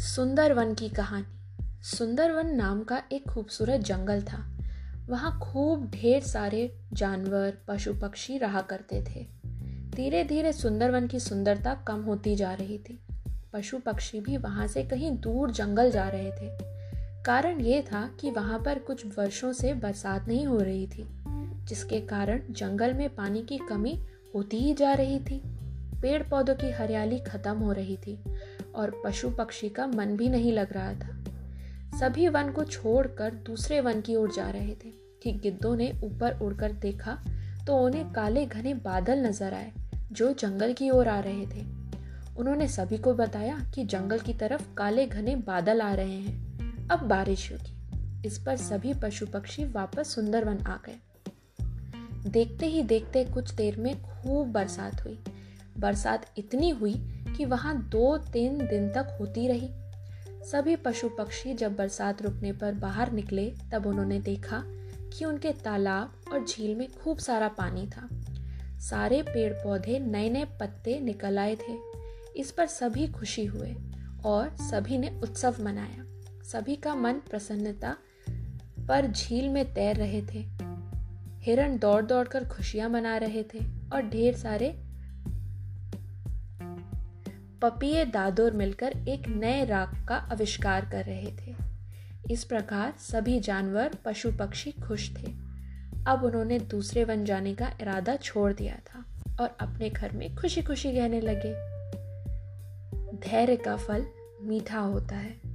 सुंदरवन की कहानी। सुंदरवन नाम का एक खूबसूरत जंगल था। वहाँ खूब ढेर सारे जानवर, पशु पक्षी रहा करते थे। धीरे धीरे सुंदरवन की सुंदरता कम होती जा रही थी। पशु पक्षी भी वहाँ से कहीं दूर जंगल जा रहे थे। कारण ये था कि वहाँ पर कुछ वर्षों से बरसात नहीं हो रही थी, जिसके कारण जंगल में पानी की कमी होती ही जा रही थी। पेड़ पौधों की हरियाली खत्म हो रही थी। और पशु पक्षी का मन भी नहीं लग रहा था। सभी वन को छोड़कर दूसरे वन की ओर जा रहे थे। कि गिद्धों ने ऊपर उड़कर देखा तो उन्हें काले घने बादल नज़र आए, जो जंगल की ओर आ रहे थे। उन्होंने सभी को बताया कि जंगल की तरफ़ काले घने बादल आ रहे हैं। अब बारिश होगी। इस पर सभी पशु पक्षी वापस सुंदरवन आ गए। देखते ही देखते कुछ देर में खूब बरसात हुई। बरसात इतनी हुई कि वहाँ दो तीन दिन तक होती रही। सभी पशु पक्षी जब बरसात रुकने पर बाहर निकले, तब उन्होंने देखा कि उनके तालाब और झील में खूब सारा पानी था। सारे पेड़ पौधे नए नए पत्ते निकल आए थे। इस पर सभी खुशी हुए और सभी ने उत्सव मनाया। सभी का मन प्रसन्नता पर झील में तैर रहे थे। हिरण दौड़ दौड़ कर खुशियाँ मना रहे थे और ढेर सारे पपिए दादोर मिलकर एक नए राग का आविष्कार कर रहे थे। इस प्रकार सभी जानवर, पशु पक्षी खुश थे। अब उन्होंने दूसरे वन जाने का इरादा छोड़ दिया था और अपने घर में खुशी खुशी रहने लगे। धैर्य का फल मीठा होता है।